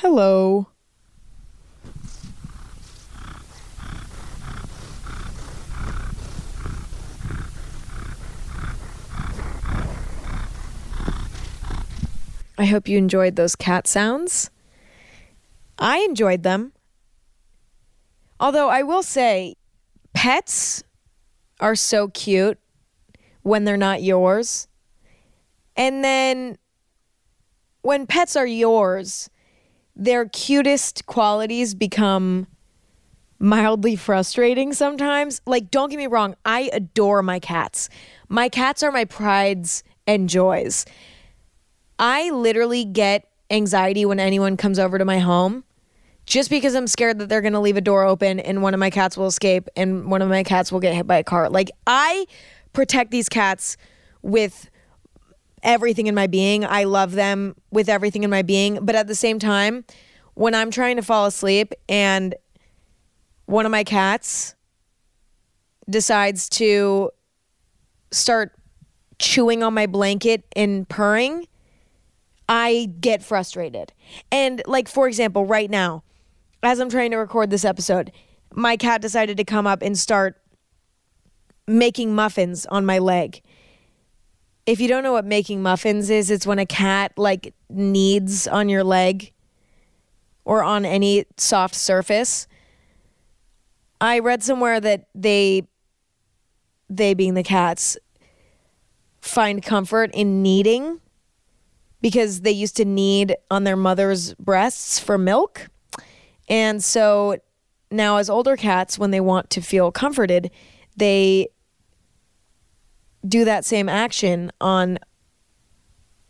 Hello. I hope you enjoyed those cat sounds. I enjoyed them. Although I will say, pets are so cute when they're not yours. And then when pets are yours, their cutest qualities become mildly frustrating sometimes. Like, don't get me wrong, I adore my cats. My cats are my prides and joys. I literally get anxiety when anyone comes over to my home just because I'm scared that they're going to leave a door open and one of my cats will escape and one of my cats will get hit by a car. Like, I protect these cats with everything in my being. I love them with everything in my being. But at the same time, when I'm trying to fall asleep and one of my cats decides to start chewing on my blanket and purring, I get frustrated. And, like, for example, right now, as I'm trying to record this episode, my cat decided to come up and start making muffins on my leg. If you don't know what making muffins is, it's when a cat like kneads on your leg or on any soft surface. I read somewhere that they they being the cats find comfort in kneading because they used to knead on their mother's breasts for milk. And so now as older cats when they want to feel comforted, they do that same action on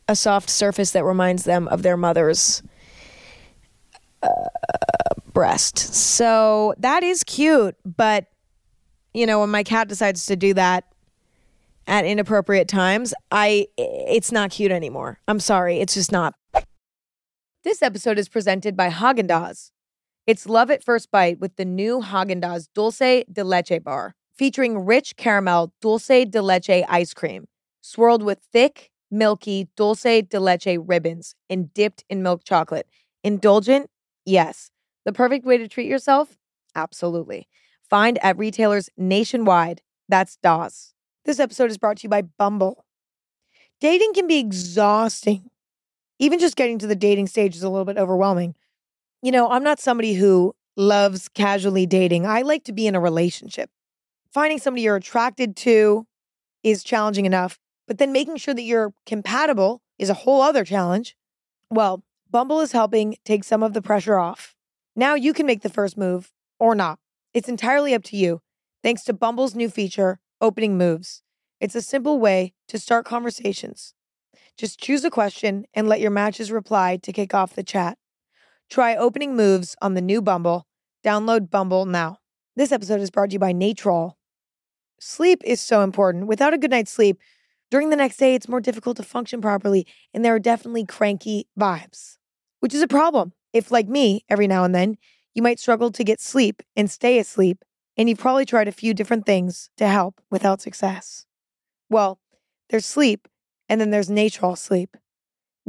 a soft surface that reminds them of their mother's uh, breast. So that is cute, but you know, when my cat decides to do that at inappropriate times, I it's not cute anymore. I'm sorry, it's just not. This episode is presented by Haagen-Dazs. It's love at first bite with the new Haagen-Dazs Dulce de Leche bar featuring rich caramel dulce de leche ice cream, swirled with thick, milky dulce de leche ribbons and dipped in milk chocolate. Indulgent? Yes. The perfect way to treat yourself? Absolutely. Find at retailers nationwide. That's DAWS. This episode is brought to you by Bumble. Dating can be exhausting. Even just getting to the dating stage is a little bit overwhelming. You know, I'm not somebody who loves casually dating. I like to be in a relationship finding somebody you're attracted to is challenging enough, but then making sure that you're compatible is a whole other challenge. Well, Bumble is helping take some of the pressure off. Now you can make the first move or not. It's entirely up to you, thanks to Bumble's new feature, Opening Moves. It's a simple way to start conversations. Just choose a question and let your matches reply to kick off the chat. Try Opening Moves on the new Bumble. Download Bumble now. This episode is brought to you by Natrol. Sleep is so important. Without a good night's sleep, during the next day, it's more difficult to function properly, and there are definitely cranky vibes, which is a problem. If, like me, every now and then, you might struggle to get sleep and stay asleep, and you've probably tried a few different things to help without success. Well, there's sleep, and then there's Natrol Sleep.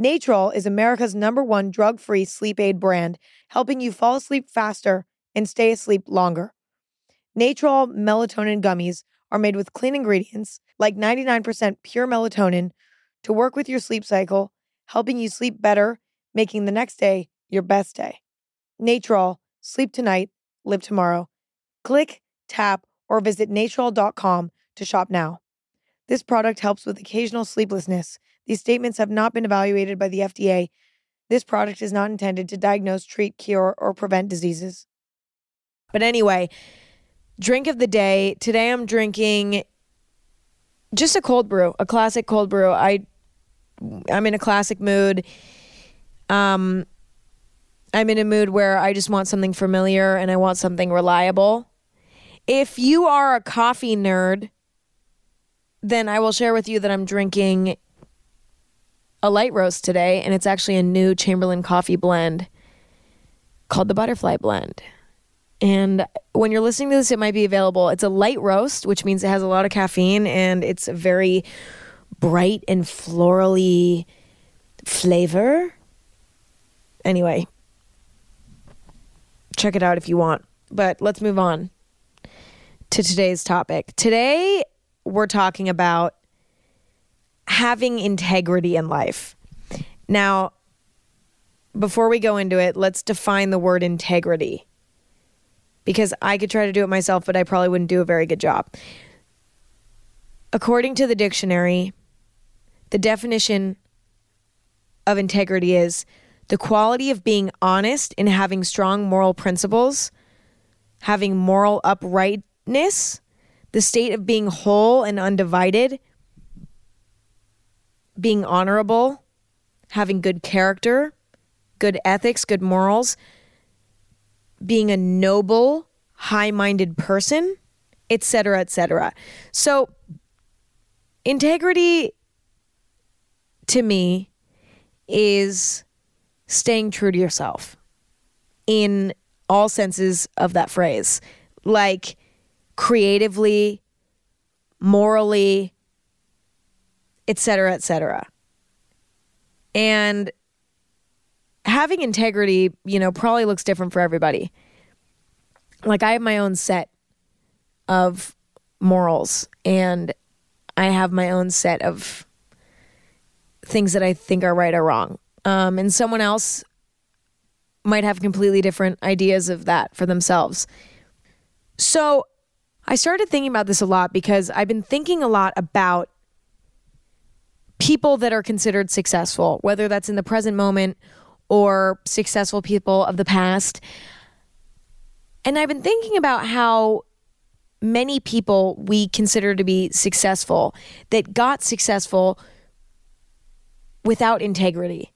Natrol is America's number one drug free sleep aid brand, helping you fall asleep faster and stay asleep longer. Natrol melatonin gummies are made with clean ingredients like 99% pure melatonin to work with your sleep cycle, helping you sleep better, making the next day your best day. Natrol, sleep tonight, live tomorrow. Click, tap, or visit natrol.com to shop now. This product helps with occasional sleeplessness. These statements have not been evaluated by the FDA. This product is not intended to diagnose, treat, cure, or prevent diseases. But anyway, drink of the day. Today I'm drinking just a cold brew, a classic cold brew. I I'm in a classic mood. Um I'm in a mood where I just want something familiar and I want something reliable. If you are a coffee nerd, then I will share with you that I'm drinking a light roast today and it's actually a new Chamberlain coffee blend called the Butterfly Blend. And when you're listening to this, it might be available. It's a light roast, which means it has a lot of caffeine and it's a very bright and florally flavor. Anyway, check it out if you want. But let's move on to today's topic. Today, we're talking about having integrity in life. Now, before we go into it, let's define the word integrity because I could try to do it myself, but I probably wouldn't do a very good job. According to the dictionary, the definition of integrity is the quality of being honest and having strong moral principles, having moral uprightness, the state of being whole and undivided, being honorable, having good character, good ethics, good morals, being a noble, high-minded person, etc., etc. So integrity to me is staying true to yourself in all senses of that phrase, like creatively, morally, etc., etc. And having integrity, you know, probably looks different for everybody. Like I have my own set of morals and I have my own set of things that I think are right or wrong. Um, and someone else might have completely different ideas of that for themselves. So I started thinking about this a lot because I've been thinking a lot about people that are considered successful, whether that's in the present moment or successful people of the past. And I've been thinking about how many people we consider to be successful that got successful without integrity.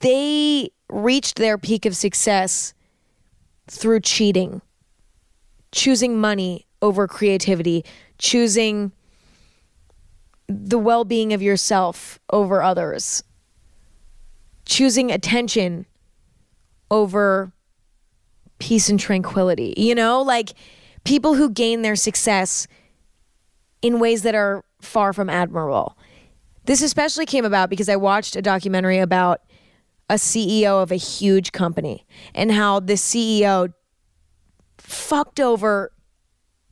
They reached their peak of success through cheating, choosing money over creativity, choosing the well being of yourself over others, choosing attention over peace and tranquility. You know, like people who gain their success in ways that are far from admirable. This especially came about because I watched a documentary about a CEO of a huge company and how the CEO fucked over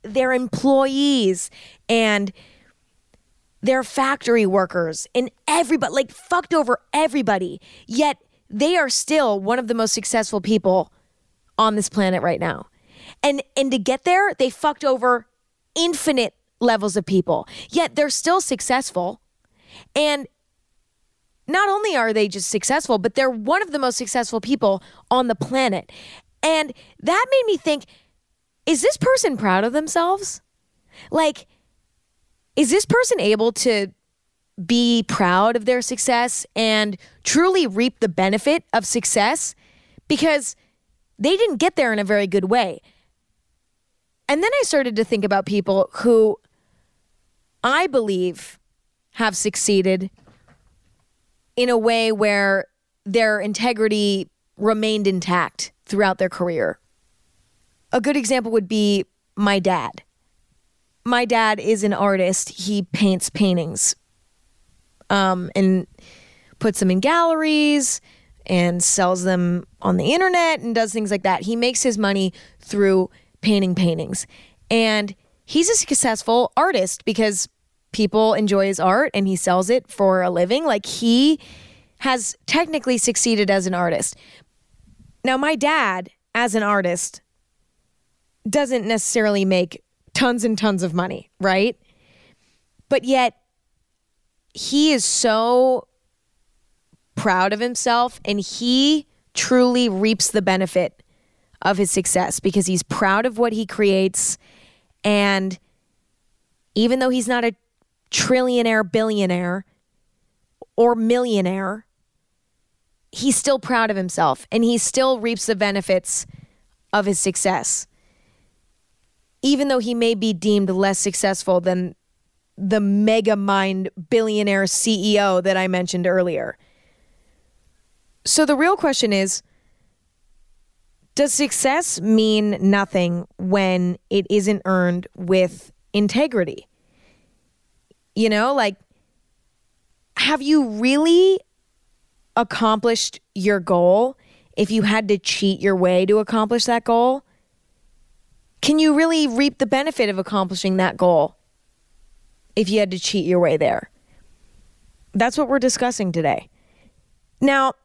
their employees and their factory workers and everybody, like fucked over everybody. Yet they are still one of the most successful people on this planet right now. And and to get there, they fucked over infinite levels of people. Yet they're still successful. And not only are they just successful, but they're one of the most successful people on the planet. And that made me think is this person proud of themselves? Like, is this person able to be proud of their success and truly reap the benefit of success? Because they didn't get there in a very good way. And then I started to think about people who I believe have succeeded in a way where their integrity remained intact throughout their career. A good example would be my dad. My dad is an artist. He paints paintings um, and puts them in galleries and sells them on the internet and does things like that. He makes his money through painting paintings. And he's a successful artist because people enjoy his art and he sells it for a living. Like he has technically succeeded as an artist. Now, my dad, as an artist, doesn't necessarily make tons and tons of money, right? But yet, he is so proud of himself and he truly reaps the benefit of his success because he's proud of what he creates. And even though he's not a trillionaire, billionaire, or millionaire, he's still proud of himself and he still reaps the benefits of his success. Even though he may be deemed less successful than the mega mind billionaire CEO that I mentioned earlier. So the real question is Does success mean nothing when it isn't earned with integrity? You know, like, have you really accomplished your goal if you had to cheat your way to accomplish that goal, can you really reap the benefit of accomplishing that goal if you had to cheat your way there? That's what we're discussing today. Now,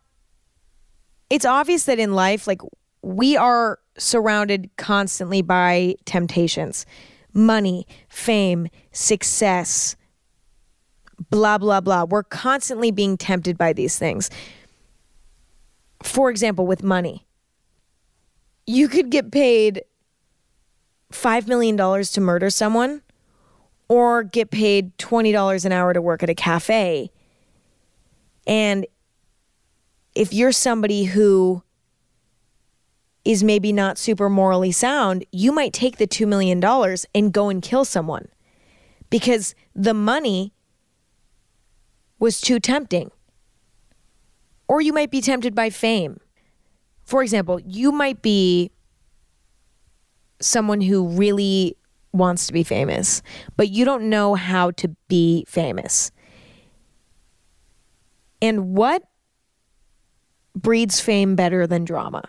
it's obvious that in life, like we are surrounded constantly by temptations money, fame, success, blah, blah, blah. We're constantly being tempted by these things. For example, with money, you could get paid $5 million to murder someone or get paid $20 an hour to work at a cafe. And if you're somebody who is maybe not super morally sound, you might take the $2 million and go and kill someone because the money was too tempting. Or you might be tempted by fame. For example, you might be someone who really wants to be famous, but you don't know how to be famous. And what breeds fame better than drama?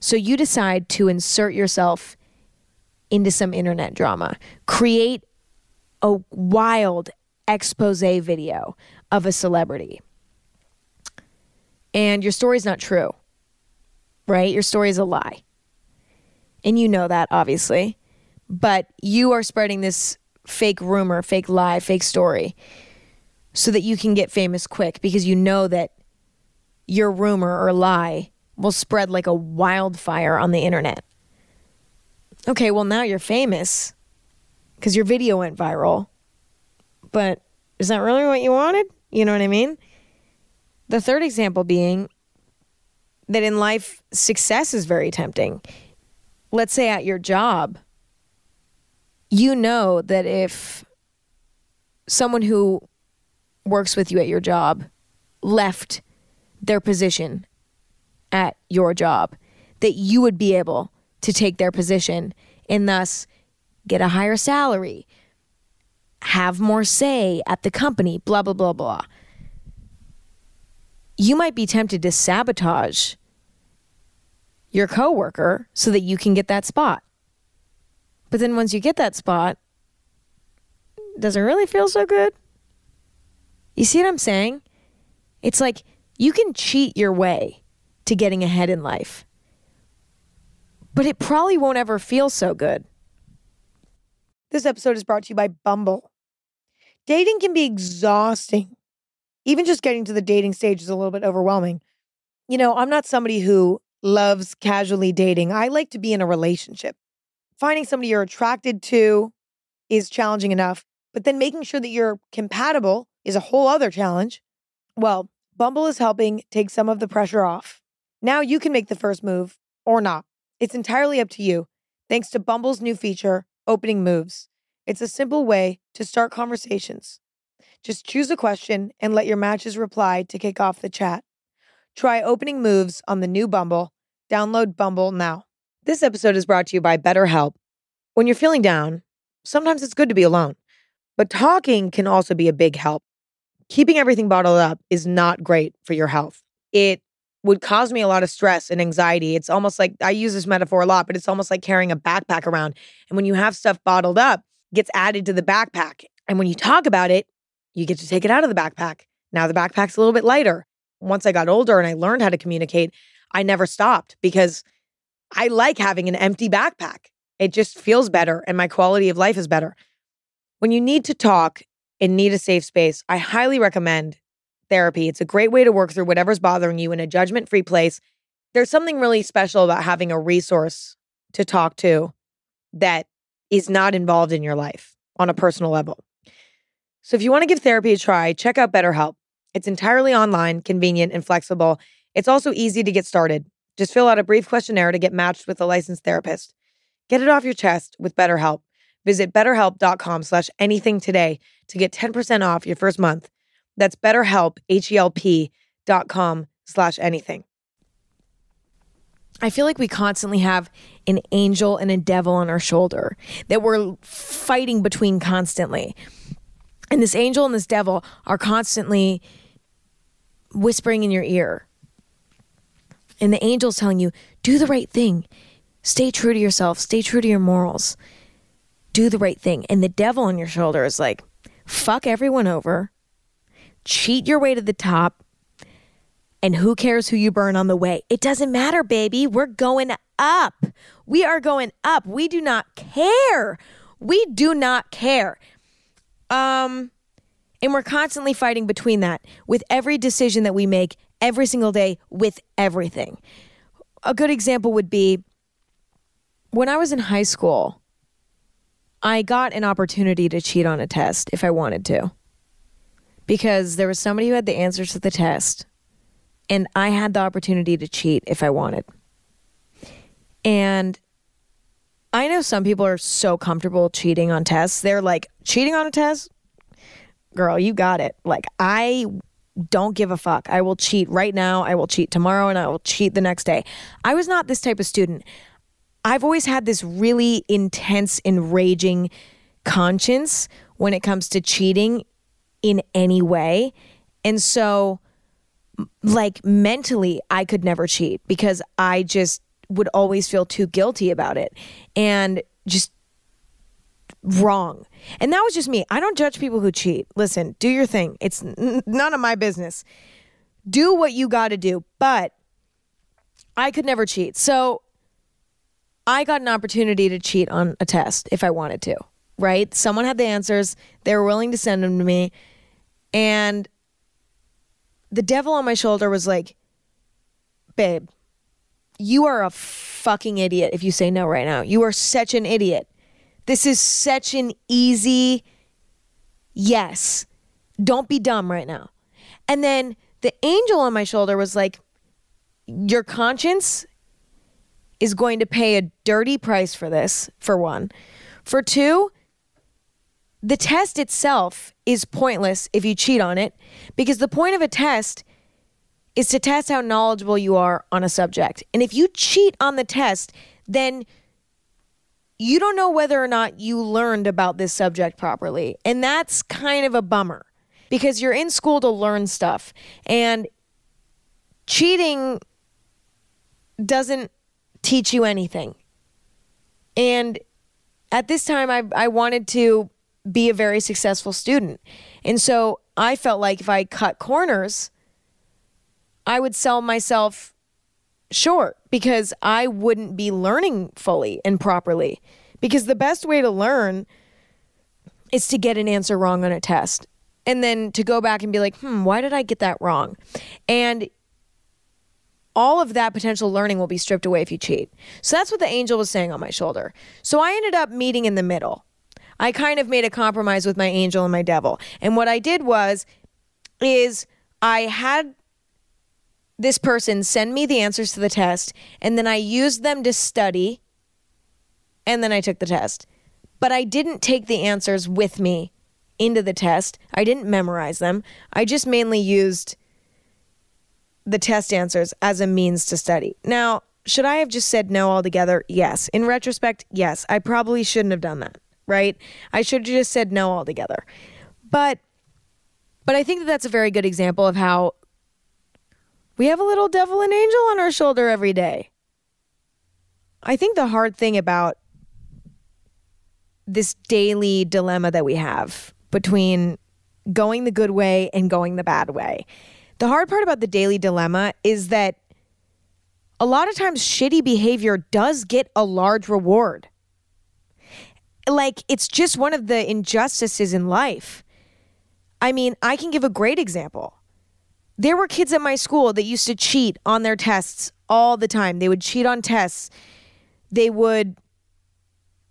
So you decide to insert yourself into some internet drama, create a wild expose video of a celebrity. And your story's not true, right? Your story is a lie. And you know that, obviously. But you are spreading this fake rumor, fake lie, fake story so that you can get famous quick because you know that your rumor or lie will spread like a wildfire on the internet. Okay, well, now you're famous because your video went viral. But is that really what you wanted? You know what I mean? The third example being that in life, success is very tempting. Let's say at your job, you know that if someone who works with you at your job left their position at your job, that you would be able to take their position and thus get a higher salary, have more say at the company, blah, blah, blah, blah. You might be tempted to sabotage your coworker so that you can get that spot. But then once you get that spot, does it really feel so good? You see what I'm saying? It's like you can cheat your way to getting ahead in life. But it probably won't ever feel so good. This episode is brought to you by Bumble. Dating can be exhausting. Even just getting to the dating stage is a little bit overwhelming. You know, I'm not somebody who loves casually dating. I like to be in a relationship. Finding somebody you're attracted to is challenging enough, but then making sure that you're compatible is a whole other challenge. Well, Bumble is helping take some of the pressure off. Now you can make the first move or not. It's entirely up to you, thanks to Bumble's new feature, Opening Moves. It's a simple way to start conversations. Just choose a question and let your matches reply to kick off the chat. Try Opening Moves on the new Bumble. Download Bumble now. This episode is brought to you by BetterHelp. When you're feeling down, sometimes it's good to be alone, but talking can also be a big help. Keeping everything bottled up is not great for your health. It would cause me a lot of stress and anxiety. It's almost like I use this metaphor a lot, but it's almost like carrying a backpack around. And when you have stuff bottled up, gets added to the backpack. And when you talk about it, you get to take it out of the backpack. Now the backpack's a little bit lighter. Once I got older and I learned how to communicate, I never stopped because I like having an empty backpack. It just feels better and my quality of life is better. When you need to talk and need a safe space, I highly recommend therapy. It's a great way to work through whatever's bothering you in a judgment free place. There's something really special about having a resource to talk to that is not involved in your life on a personal level. So if you want to give therapy a try, check out BetterHelp. It's entirely online, convenient, and flexible. It's also easy to get started. Just fill out a brief questionnaire to get matched with a licensed therapist. Get it off your chest with BetterHelp. Visit betterhelp.com slash anything today to get 10% off your first month. That's betterhelp, H-E-L-P dot com slash anything. I feel like we constantly have an angel and a devil on our shoulder that we're fighting between constantly. And this angel and this devil are constantly whispering in your ear. And the angel's telling you, do the right thing. Stay true to yourself. Stay true to your morals. Do the right thing. And the devil on your shoulder is like, fuck everyone over. Cheat your way to the top. And who cares who you burn on the way? It doesn't matter, baby. We're going up. We are going up. We do not care. We do not care. Um, and we're constantly fighting between that with every decision that we make every single day with everything. A good example would be when I was in high school, I got an opportunity to cheat on a test if I wanted to. Because there was somebody who had the answers to the test, and I had the opportunity to cheat if I wanted. And I know some people are so comfortable cheating on tests. They're like, cheating on a test? Girl, you got it. Like, I don't give a fuck. I will cheat right now. I will cheat tomorrow and I will cheat the next day. I was not this type of student. I've always had this really intense, enraging conscience when it comes to cheating in any way. And so, like, mentally, I could never cheat because I just would always feel too guilty about it and just wrong. And that was just me. I don't judge people who cheat. Listen, do your thing. It's n- none of my business. Do what you got to do. But I could never cheat. So I got an opportunity to cheat on a test if I wanted to, right? Someone had the answers, they were willing to send them to me. And the devil on my shoulder was like, babe, you are a fucking idiot if you say no right now. You are such an idiot. This is such an easy yes. Don't be dumb right now. And then the angel on my shoulder was like, Your conscience is going to pay a dirty price for this, for one. For two, the test itself is pointless if you cheat on it because the point of a test is to test how knowledgeable you are on a subject. And if you cheat on the test, then you don't know whether or not you learned about this subject properly. And that's kind of a bummer because you're in school to learn stuff. And cheating doesn't teach you anything. And at this time, I, I wanted to be a very successful student. And so I felt like if I cut corners, I would sell myself short because I wouldn't be learning fully and properly. Because the best way to learn is to get an answer wrong on a test and then to go back and be like, hmm, why did I get that wrong? And all of that potential learning will be stripped away if you cheat. So that's what the angel was saying on my shoulder. So I ended up meeting in the middle. I kind of made a compromise with my angel and my devil. And what I did was is I had this person send me the answers to the test, and then I used them to study, and then I took the test. But I didn't take the answers with me into the test. I didn't memorize them. I just mainly used the test answers as a means to study. Now, should I have just said no altogether? Yes. In retrospect, yes. I probably shouldn't have done that, right? I should have just said no altogether. But but I think that that's a very good example of how we have a little devil and angel on our shoulder every day. I think the hard thing about this daily dilemma that we have between going the good way and going the bad way. The hard part about the daily dilemma is that a lot of times shitty behavior does get a large reward. Like it's just one of the injustices in life. I mean, I can give a great example. There were kids at my school that used to cheat on their tests all the time. They would cheat on tests. They would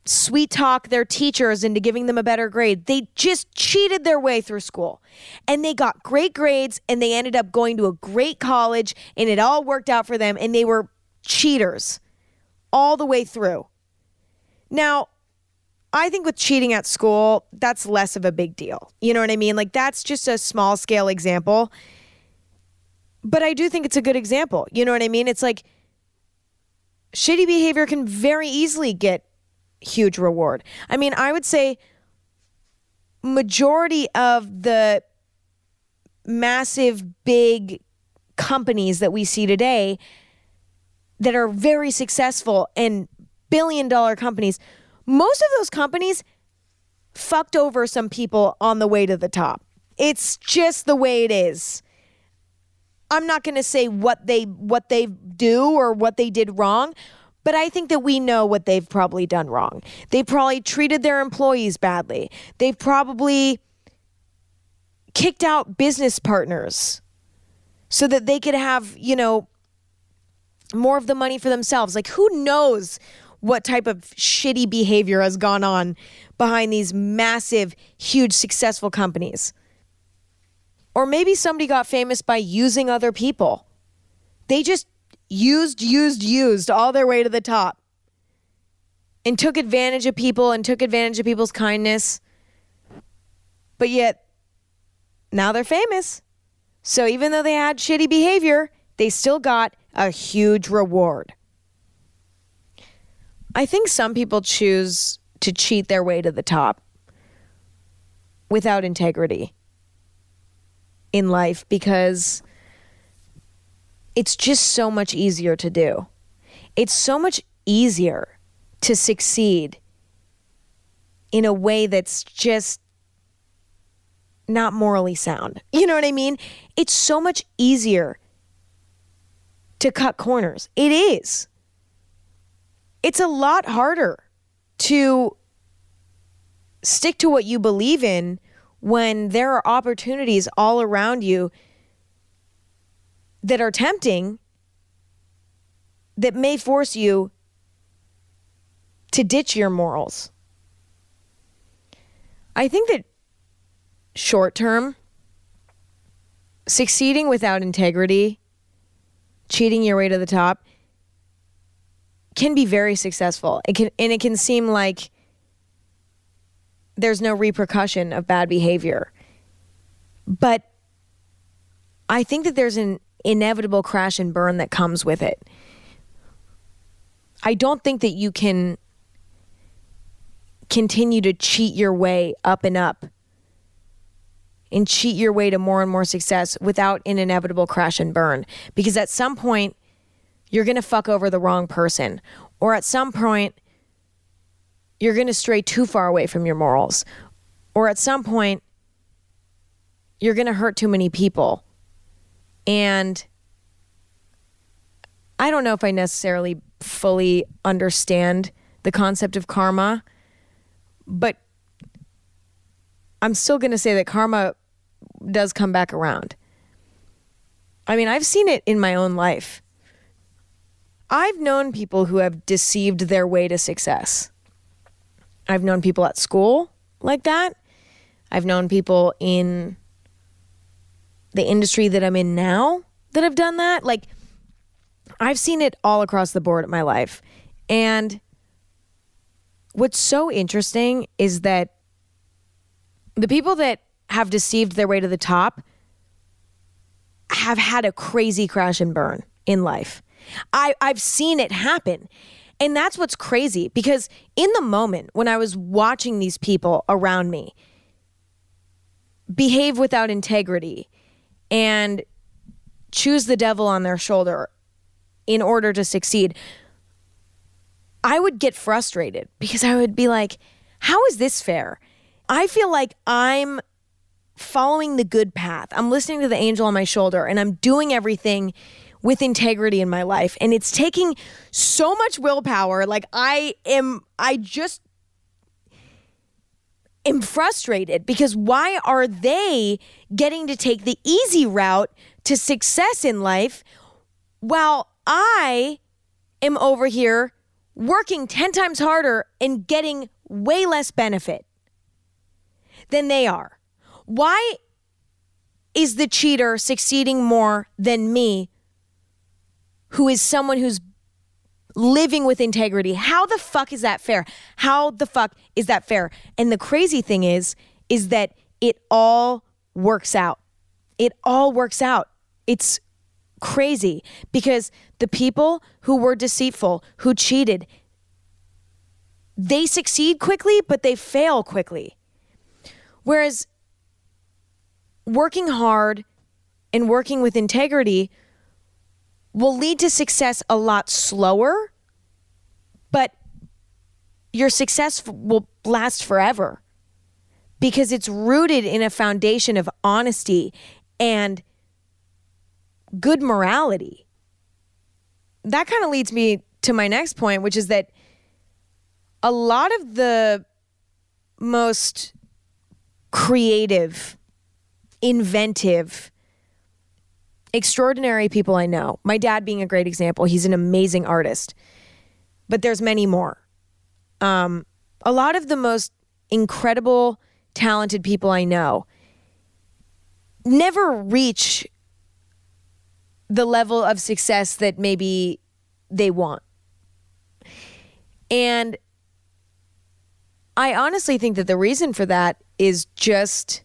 sweet talk their teachers into giving them a better grade. They just cheated their way through school. And they got great grades and they ended up going to a great college and it all worked out for them and they were cheaters all the way through. Now, I think with cheating at school, that's less of a big deal. You know what I mean? Like that's just a small scale example but I do think it's a good example. You know what I mean? It's like shitty behavior can very easily get huge reward. I mean, I would say majority of the massive big companies that we see today that are very successful and billion dollar companies, most of those companies fucked over some people on the way to the top. It's just the way it is. I'm not going to say what they what they do or what they did wrong, but I think that we know what they've probably done wrong. They probably treated their employees badly. They've probably kicked out business partners so that they could have, you know, more of the money for themselves. Like who knows what type of shitty behavior has gone on behind these massive, huge, successful companies. Or maybe somebody got famous by using other people. They just used, used, used all their way to the top and took advantage of people and took advantage of people's kindness. But yet, now they're famous. So even though they had shitty behavior, they still got a huge reward. I think some people choose to cheat their way to the top without integrity in life because it's just so much easier to do. It's so much easier to succeed in a way that's just not morally sound. You know what I mean? It's so much easier to cut corners. It is. It's a lot harder to stick to what you believe in when there are opportunities all around you that are tempting that may force you to ditch your morals. I think that short term, succeeding without integrity, cheating your way to the top, can be very successful. It can and it can seem like there's no repercussion of bad behavior. But I think that there's an inevitable crash and burn that comes with it. I don't think that you can continue to cheat your way up and up and cheat your way to more and more success without an inevitable crash and burn. Because at some point, you're going to fuck over the wrong person. Or at some point, you're going to stray too far away from your morals. Or at some point, you're going to hurt too many people. And I don't know if I necessarily fully understand the concept of karma, but I'm still going to say that karma does come back around. I mean, I've seen it in my own life. I've known people who have deceived their way to success. I've known people at school like that. I've known people in the industry that I'm in now that have done that. Like, I've seen it all across the board in my life. And what's so interesting is that the people that have deceived their way to the top have had a crazy crash and burn in life. I, I've seen it happen. And that's what's crazy because in the moment when I was watching these people around me behave without integrity and choose the devil on their shoulder in order to succeed, I would get frustrated because I would be like, how is this fair? I feel like I'm following the good path. I'm listening to the angel on my shoulder and I'm doing everything with integrity in my life. And it's taking so much willpower. Like I am, I just am frustrated because why are they getting to take the easy route to success in life while I am over here working 10 times harder and getting way less benefit than they are? Why is the cheater succeeding more than me who is someone who's living with integrity. How the fuck is that fair? How the fuck is that fair? And the crazy thing is is that it all works out. It all works out. It's crazy because the people who were deceitful, who cheated, they succeed quickly, but they fail quickly. Whereas working hard and working with integrity will lead to success a lot slower, but your success will last forever because it's rooted in a foundation of honesty and good morality. That kind of leads me to my next point, which is that a lot of the most creative, inventive, extraordinary people I know, my dad being a great example, he's an amazing artist, but there's many more. Um, a lot of the most incredible, talented people I know never reach the level of success that maybe they want. And I honestly think that the reason for that is just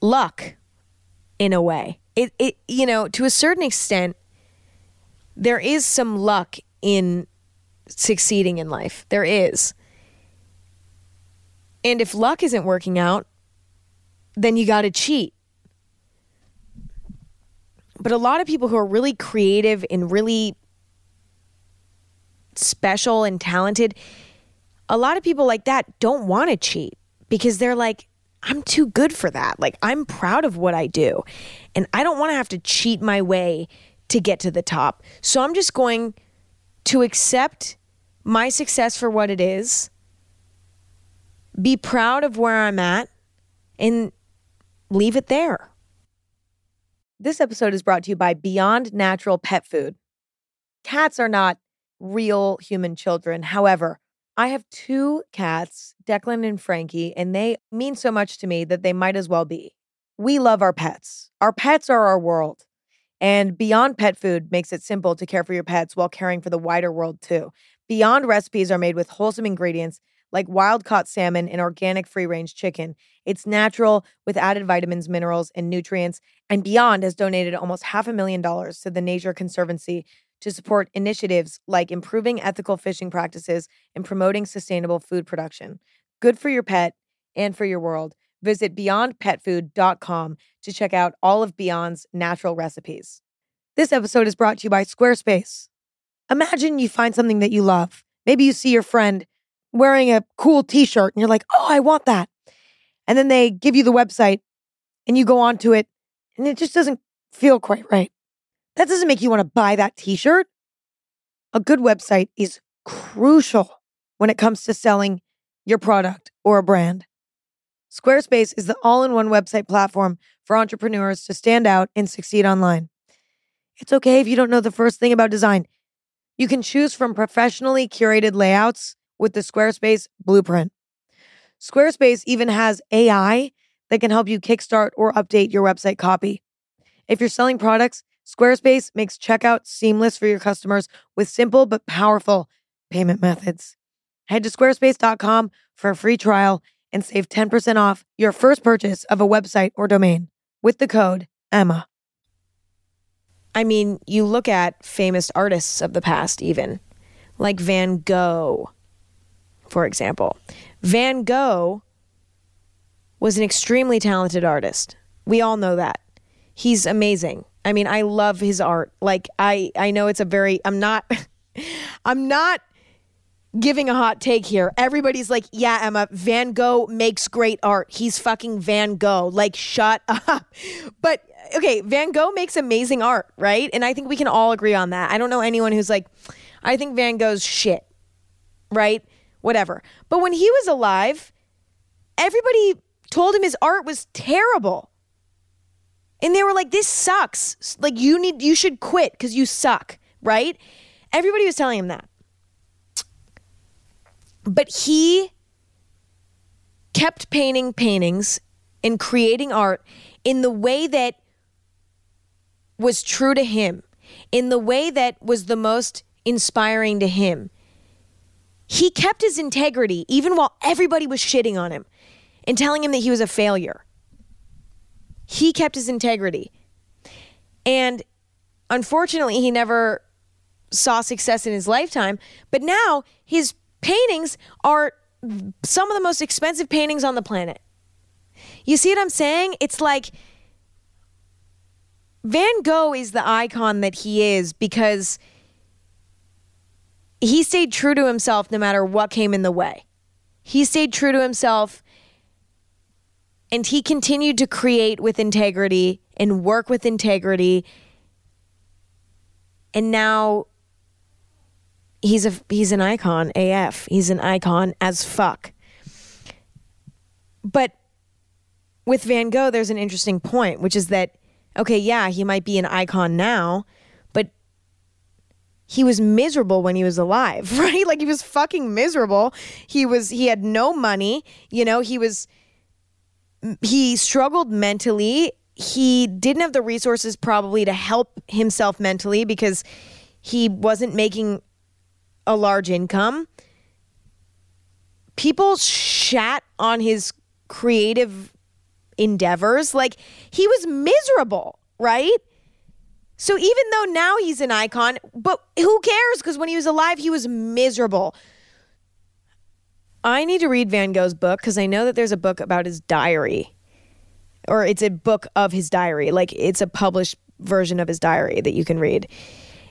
luck in a way. It it you know, to a certain extent there is some luck in succeeding in life. There is. And if luck isn't working out, then you got to cheat. But a lot of people who are really creative and really special and talented, a lot of people like that don't want to cheat because they're like, I'm too good for that. Like, I'm proud of what I do. And I don't want to have to cheat my way to get to the top. So I'm just going to accept my success for what it is, be proud of where I'm at, and leave it there. This episode is brought to you by Beyond Natural Pet Food. Cats are not real human children. However, I have two cats, Declan and Frankie, and they mean so much to me that they might as well be. We love our pets. Our pets are our world. And Beyond Pet Food makes it simple to care for your pets while caring for the wider world too. Beyond recipes are made with wholesome ingredients like wild caught salmon and organic free range chicken. It's natural with added vitamins, minerals, and nutrients. And Beyond has donated almost half a million dollars to the Nature Conservancy to support initiatives like improving ethical fishing practices and promoting sustainable food production. Good for your pet and for your world. Visit beyondpetfood.com to check out all of Beyond's natural recipes. This episode is brought to you by Squarespace. Imagine you find something that you love. Maybe you see your friend wearing a cool t shirt and you're like, oh, I want that. And then they give you the website and you go onto it and it just doesn't feel quite right. That doesn't make you want to buy that t shirt. A good website is crucial when it comes to selling your product or a brand. Squarespace is the all in one website platform for entrepreneurs to stand out and succeed online. It's okay if you don't know the first thing about design. You can choose from professionally curated layouts with the Squarespace blueprint. Squarespace even has AI that can help you kickstart or update your website copy. If you're selling products, Squarespace makes checkout seamless for your customers with simple but powerful payment methods. Head to squarespace.com for a free trial and save 10% off your first purchase of a website or domain with the code EMMA. I mean, you look at famous artists of the past, even like Van Gogh, for example. Van Gogh was an extremely talented artist. We all know that. He's amazing. I mean, I love his art. Like I I know it's a very I'm not I'm not giving a hot take here. Everybody's like, "Yeah, Emma, Van Gogh makes great art. He's fucking Van Gogh." Like shut up. But okay, Van Gogh makes amazing art, right? And I think we can all agree on that. I don't know anyone who's like, "I think Van Gogh's shit." Right? Whatever. But when he was alive, everybody told him his art was terrible. And they were like, this sucks. Like, you need, you should quit because you suck, right? Everybody was telling him that. But he kept painting paintings and creating art in the way that was true to him, in the way that was the most inspiring to him. He kept his integrity even while everybody was shitting on him and telling him that he was a failure. He kept his integrity. And unfortunately, he never saw success in his lifetime. But now his paintings are some of the most expensive paintings on the planet. You see what I'm saying? It's like Van Gogh is the icon that he is because he stayed true to himself no matter what came in the way. He stayed true to himself and he continued to create with integrity and work with integrity. And now he's a he's an icon AF. He's an icon as fuck. But with Van Gogh there's an interesting point, which is that okay, yeah, he might be an icon now, but he was miserable when he was alive, right? Like he was fucking miserable. He was he had no money, you know, he was he struggled mentally. He didn't have the resources probably to help himself mentally because he wasn't making a large income. People shat on his creative endeavors. Like he was miserable, right? So even though now he's an icon, but who cares? Because when he was alive, he was miserable. I need to read Van Gogh's book because I know that there's a book about his diary, or it's a book of his diary. Like it's a published version of his diary that you can read.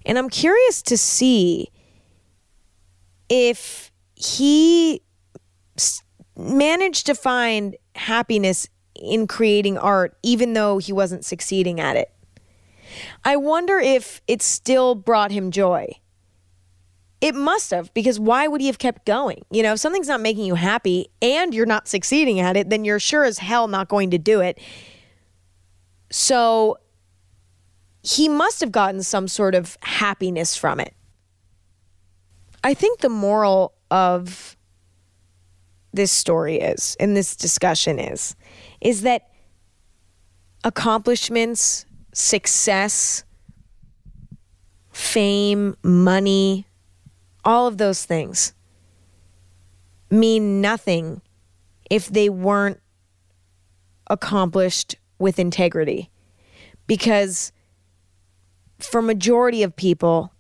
And I'm curious to see if he managed to find happiness in creating art, even though he wasn't succeeding at it. I wonder if it still brought him joy. It must have, because why would he have kept going? You know, if something's not making you happy and you're not succeeding at it, then you're sure as hell not going to do it. So he must have gotten some sort of happiness from it. I think the moral of this story is, and this discussion is, is that accomplishments, success, fame, money, all of those things mean nothing if they weren't accomplished with integrity. Because for majority of people,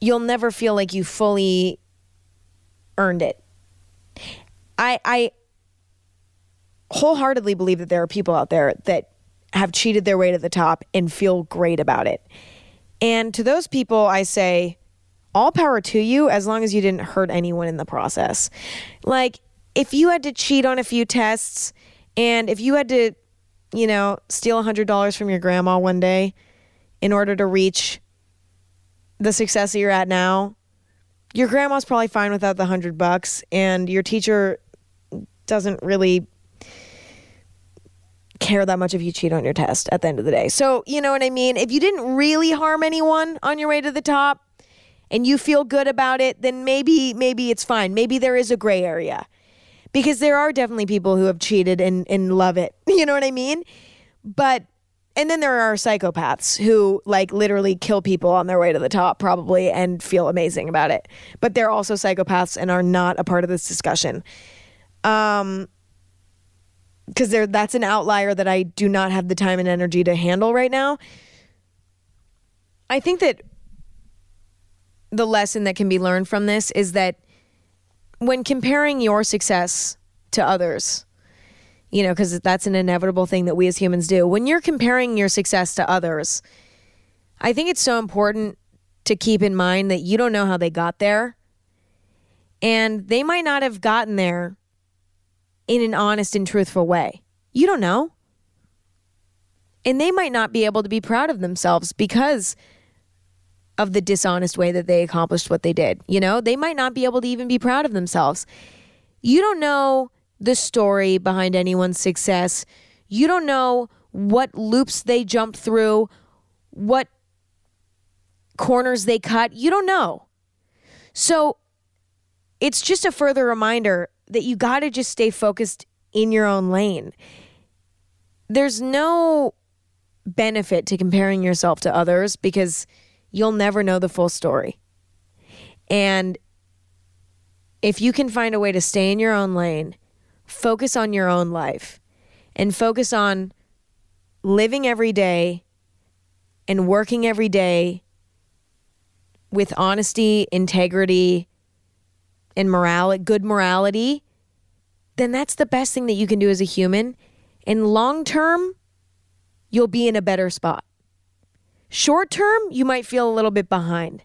you'll never feel like you fully earned it. I I wholeheartedly believe that there are people out there that have cheated their way to the top and feel great about it. And to those people, I say, all power to you as long as you didn't hurt anyone in the process. Like, if you had to cheat on a few tests and if you had to, you know, steal $100 from your grandma one day in order to reach the success that you're at now, your grandma's probably fine without the 100 bucks and your teacher doesn't really care that much if you cheat on your test at the end of the day. So, you know what I mean? If you didn't really harm anyone on your way to the top and you feel good about it, then maybe maybe it's fine. Maybe there is a gray area. Because there are definitely people who have cheated and and love it. You know what I mean? But and then there are psychopaths who like literally kill people on their way to the top probably and feel amazing about it. But they're also psychopaths and are not a part of this discussion. Um because there that's an outlier that I do not have the time and energy to handle right now. I think that the lesson that can be learned from this is that when comparing your success to others, you know, because that's an inevitable thing that we as humans do. When you're comparing your success to others, I think it's so important to keep in mind that you don't know how they got there. And they might not have gotten there in an honest and truthful way. You don't know. And they might not be able to be proud of themselves because of the dishonest way that they accomplished what they did. You know, they might not be able to even be proud of themselves. You don't know the story behind anyone's success. You don't know what loops they jumped through, what corners they cut. You don't know. So it's just a further reminder that you got to just stay focused in your own lane. There's no benefit to comparing yourself to others because you'll never know the full story. And if you can find a way to stay in your own lane, focus on your own life, and focus on living every day and working every day with honesty, integrity, and morality, good morality, then that's the best thing that you can do as a human. And long term, you'll be in a better spot. Short term, you might feel a little bit behind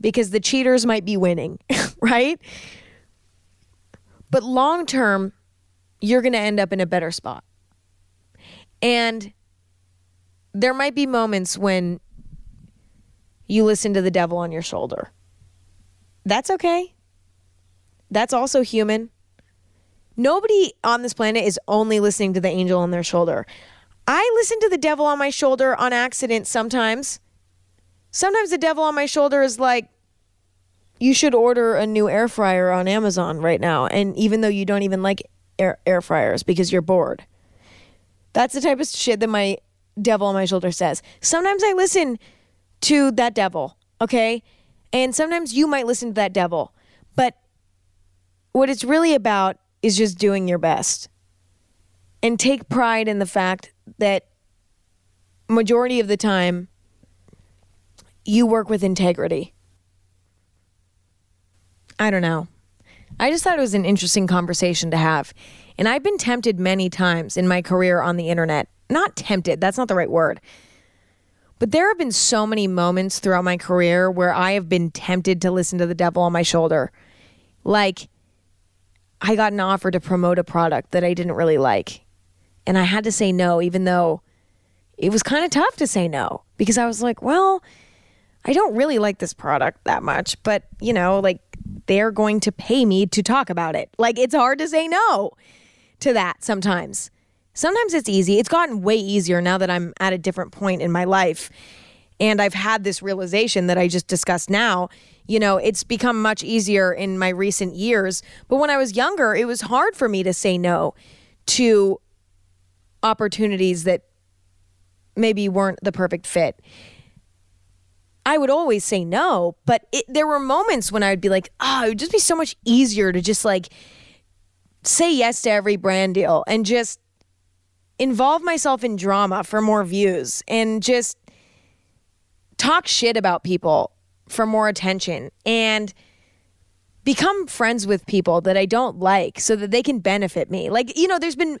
because the cheaters might be winning, right? But long term, you're going to end up in a better spot. And there might be moments when you listen to the devil on your shoulder. That's okay. That's also human. Nobody on this planet is only listening to the angel on their shoulder. I listen to the devil on my shoulder on accident sometimes. Sometimes the devil on my shoulder is like, you should order a new air fryer on Amazon right now. And even though you don't even like air, air fryers because you're bored, that's the type of shit that my devil on my shoulder says. Sometimes I listen to that devil, okay? And sometimes you might listen to that devil. But what it's really about is just doing your best. And take pride in the fact that majority of the time you work with integrity. I don't know. I just thought it was an interesting conversation to have. And I've been tempted many times in my career on the internet. Not tempted, that's not the right word. But there have been so many moments throughout my career where I have been tempted to listen to the devil on my shoulder. Like, I got an offer to promote a product that I didn't really like. And I had to say no, even though it was kind of tough to say no because I was like, well, I don't really like this product that much, but you know, like they're going to pay me to talk about it. Like it's hard to say no to that sometimes. Sometimes it's easy. It's gotten way easier now that I'm at a different point in my life. And I've had this realization that I just discussed now. You know, it's become much easier in my recent years. But when I was younger, it was hard for me to say no to opportunities that maybe weren't the perfect fit. I would always say no, but it, there were moments when I would be like, oh, it would just be so much easier to just like say yes to every brand deal and just involve myself in drama for more views and just talk shit about people for more attention and become friends with people that I don't like so that they can benefit me. Like, you know, there's been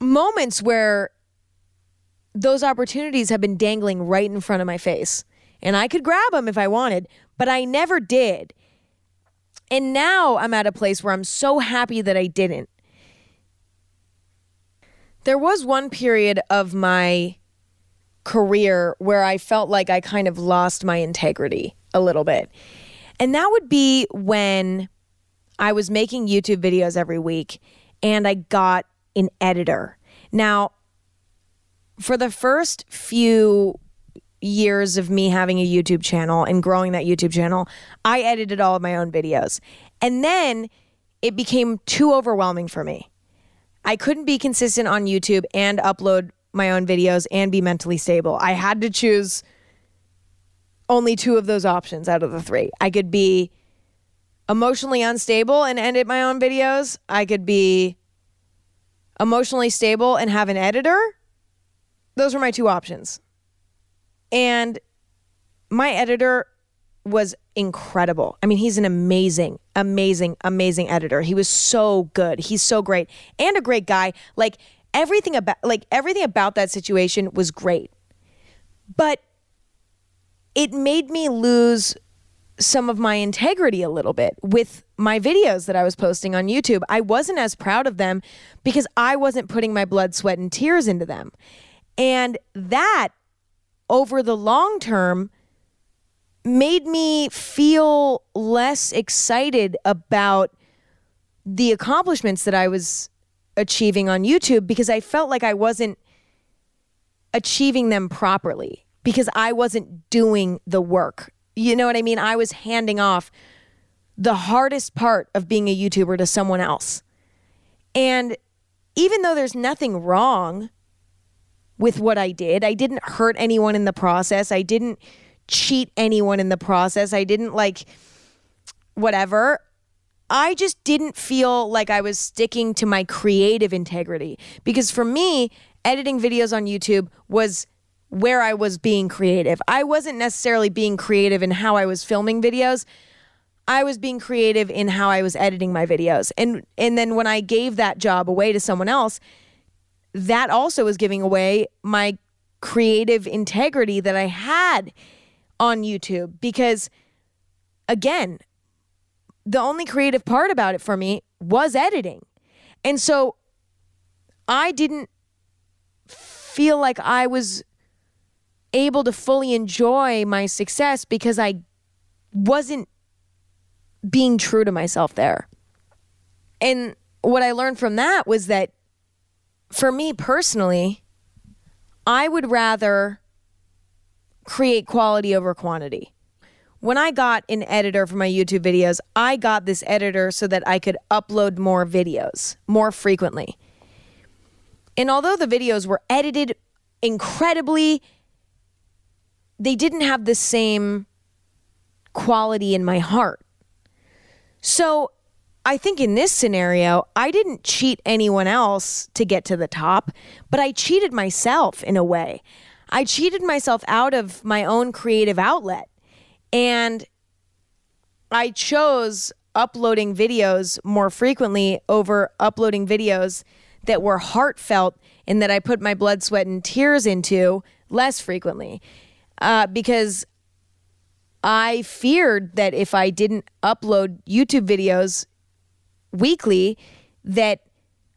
moments where those opportunities have been dangling right in front of my face. And I could grab them if I wanted, but I never did. And now I'm at a place where I'm so happy that I didn't. There was one period of my career where I felt like I kind of lost my integrity a little bit. And that would be when I was making YouTube videos every week and I got an editor. Now, for the first few years of me having a YouTube channel and growing that YouTube channel, I edited all of my own videos. And then it became too overwhelming for me. I couldn't be consistent on YouTube and upload my own videos and be mentally stable. I had to choose only two of those options out of the three. I could be emotionally unstable and edit my own videos. I could be emotionally stable and have an editor those were my two options. And my editor was incredible. I mean, he's an amazing, amazing, amazing editor. He was so good. He's so great and a great guy. Like everything about like everything about that situation was great. But it made me lose some of my integrity a little bit with my videos that I was posting on YouTube. I wasn't as proud of them because I wasn't putting my blood, sweat, and tears into them. And that over the long term made me feel less excited about the accomplishments that I was achieving on YouTube because I felt like I wasn't achieving them properly because I wasn't doing the work. You know what I mean? I was handing off the hardest part of being a YouTuber to someone else. And even though there's nothing wrong with what I did. I didn't hurt anyone in the process. I didn't cheat anyone in the process. I didn't like whatever. I just didn't feel like I was sticking to my creative integrity because for me, editing videos on YouTube was where I was being creative. I wasn't necessarily being creative in how I was filming videos. I was being creative in how I was editing my videos. And and then when I gave that job away to someone else, that also was giving away my creative integrity that I had on YouTube because, again, the only creative part about it for me was editing. And so I didn't feel like I was able to fully enjoy my success because I wasn't being true to myself there. And what I learned from that was that for me personally, I would rather create quality over quantity. When I got an editor for my YouTube videos, I got this editor so that I could upload more videos more frequently. And although the videos were edited incredibly, they didn't have the same quality in my heart. So I think in this scenario, I didn't cheat anyone else to get to the top, but I cheated myself in a way. I cheated myself out of my own creative outlet. And I chose uploading videos more frequently over uploading videos that were heartfelt and that I put my blood, sweat, and tears into less frequently. Uh, because I feared that if I didn't upload YouTube videos weekly that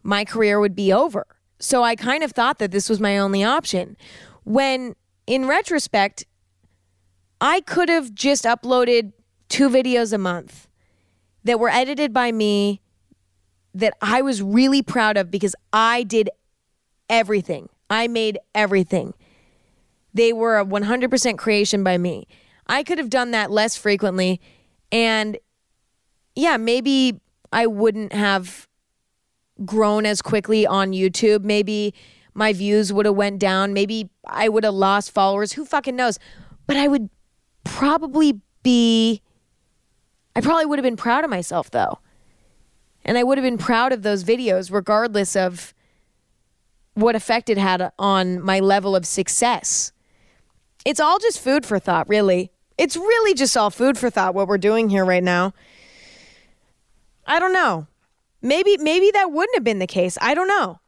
my career would be over. So I kind of thought that this was my only option. When in retrospect, I could have just uploaded two videos a month that were edited by me that I was really proud of because I did everything. I made everything. They were a 100% creation by me. I could have done that less frequently. And yeah, maybe I wouldn't have grown as quickly on YouTube. Maybe my views would have went down. Maybe I would have lost followers. Who fucking knows? But I would probably be I probably would have been proud of myself though. And I would have been proud of those videos regardless of what effect it had on my level of success. It's all just food for thought, really. It's really just all food for thought what we're doing here right now. I don't know. Maybe maybe that wouldn't have been the case. I don't know.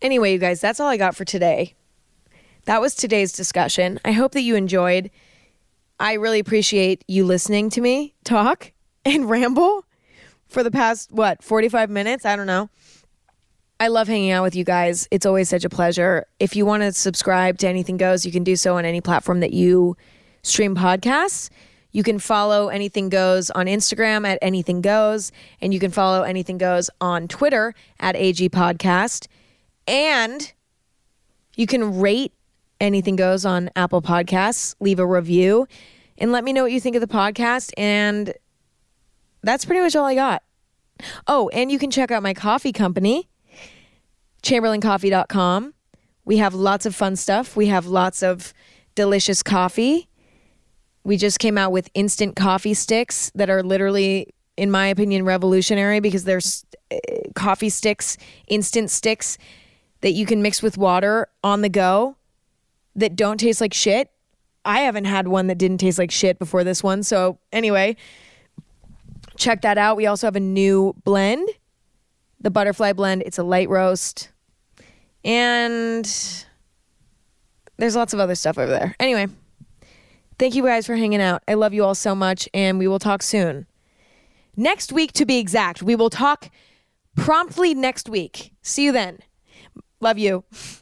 Anyway, you guys, that's all I got for today. That was today's discussion. I hope that you enjoyed. I really appreciate you listening to me talk and ramble for the past what, 45 minutes? I don't know. I love hanging out with you guys. It's always such a pleasure. If you want to subscribe to Anything Goes, you can do so on any platform that you stream podcasts. You can follow Anything Goes on Instagram at Anything Goes, and you can follow Anything Goes on Twitter at AG Podcast. And you can rate Anything Goes on Apple Podcasts, leave a review, and let me know what you think of the podcast. And that's pretty much all I got. Oh, and you can check out my coffee company, chamberlaincoffee.com. We have lots of fun stuff. We have lots of delicious coffee we just came out with instant coffee sticks that are literally in my opinion revolutionary because there's uh, coffee sticks instant sticks that you can mix with water on the go that don't taste like shit. I haven't had one that didn't taste like shit before this one so anyway check that out. We also have a new blend the butterfly blend. It's a light roast and there's lots of other stuff over there. Anyway Thank you guys for hanging out. I love you all so much, and we will talk soon. Next week, to be exact, we will talk promptly next week. See you then. Love you.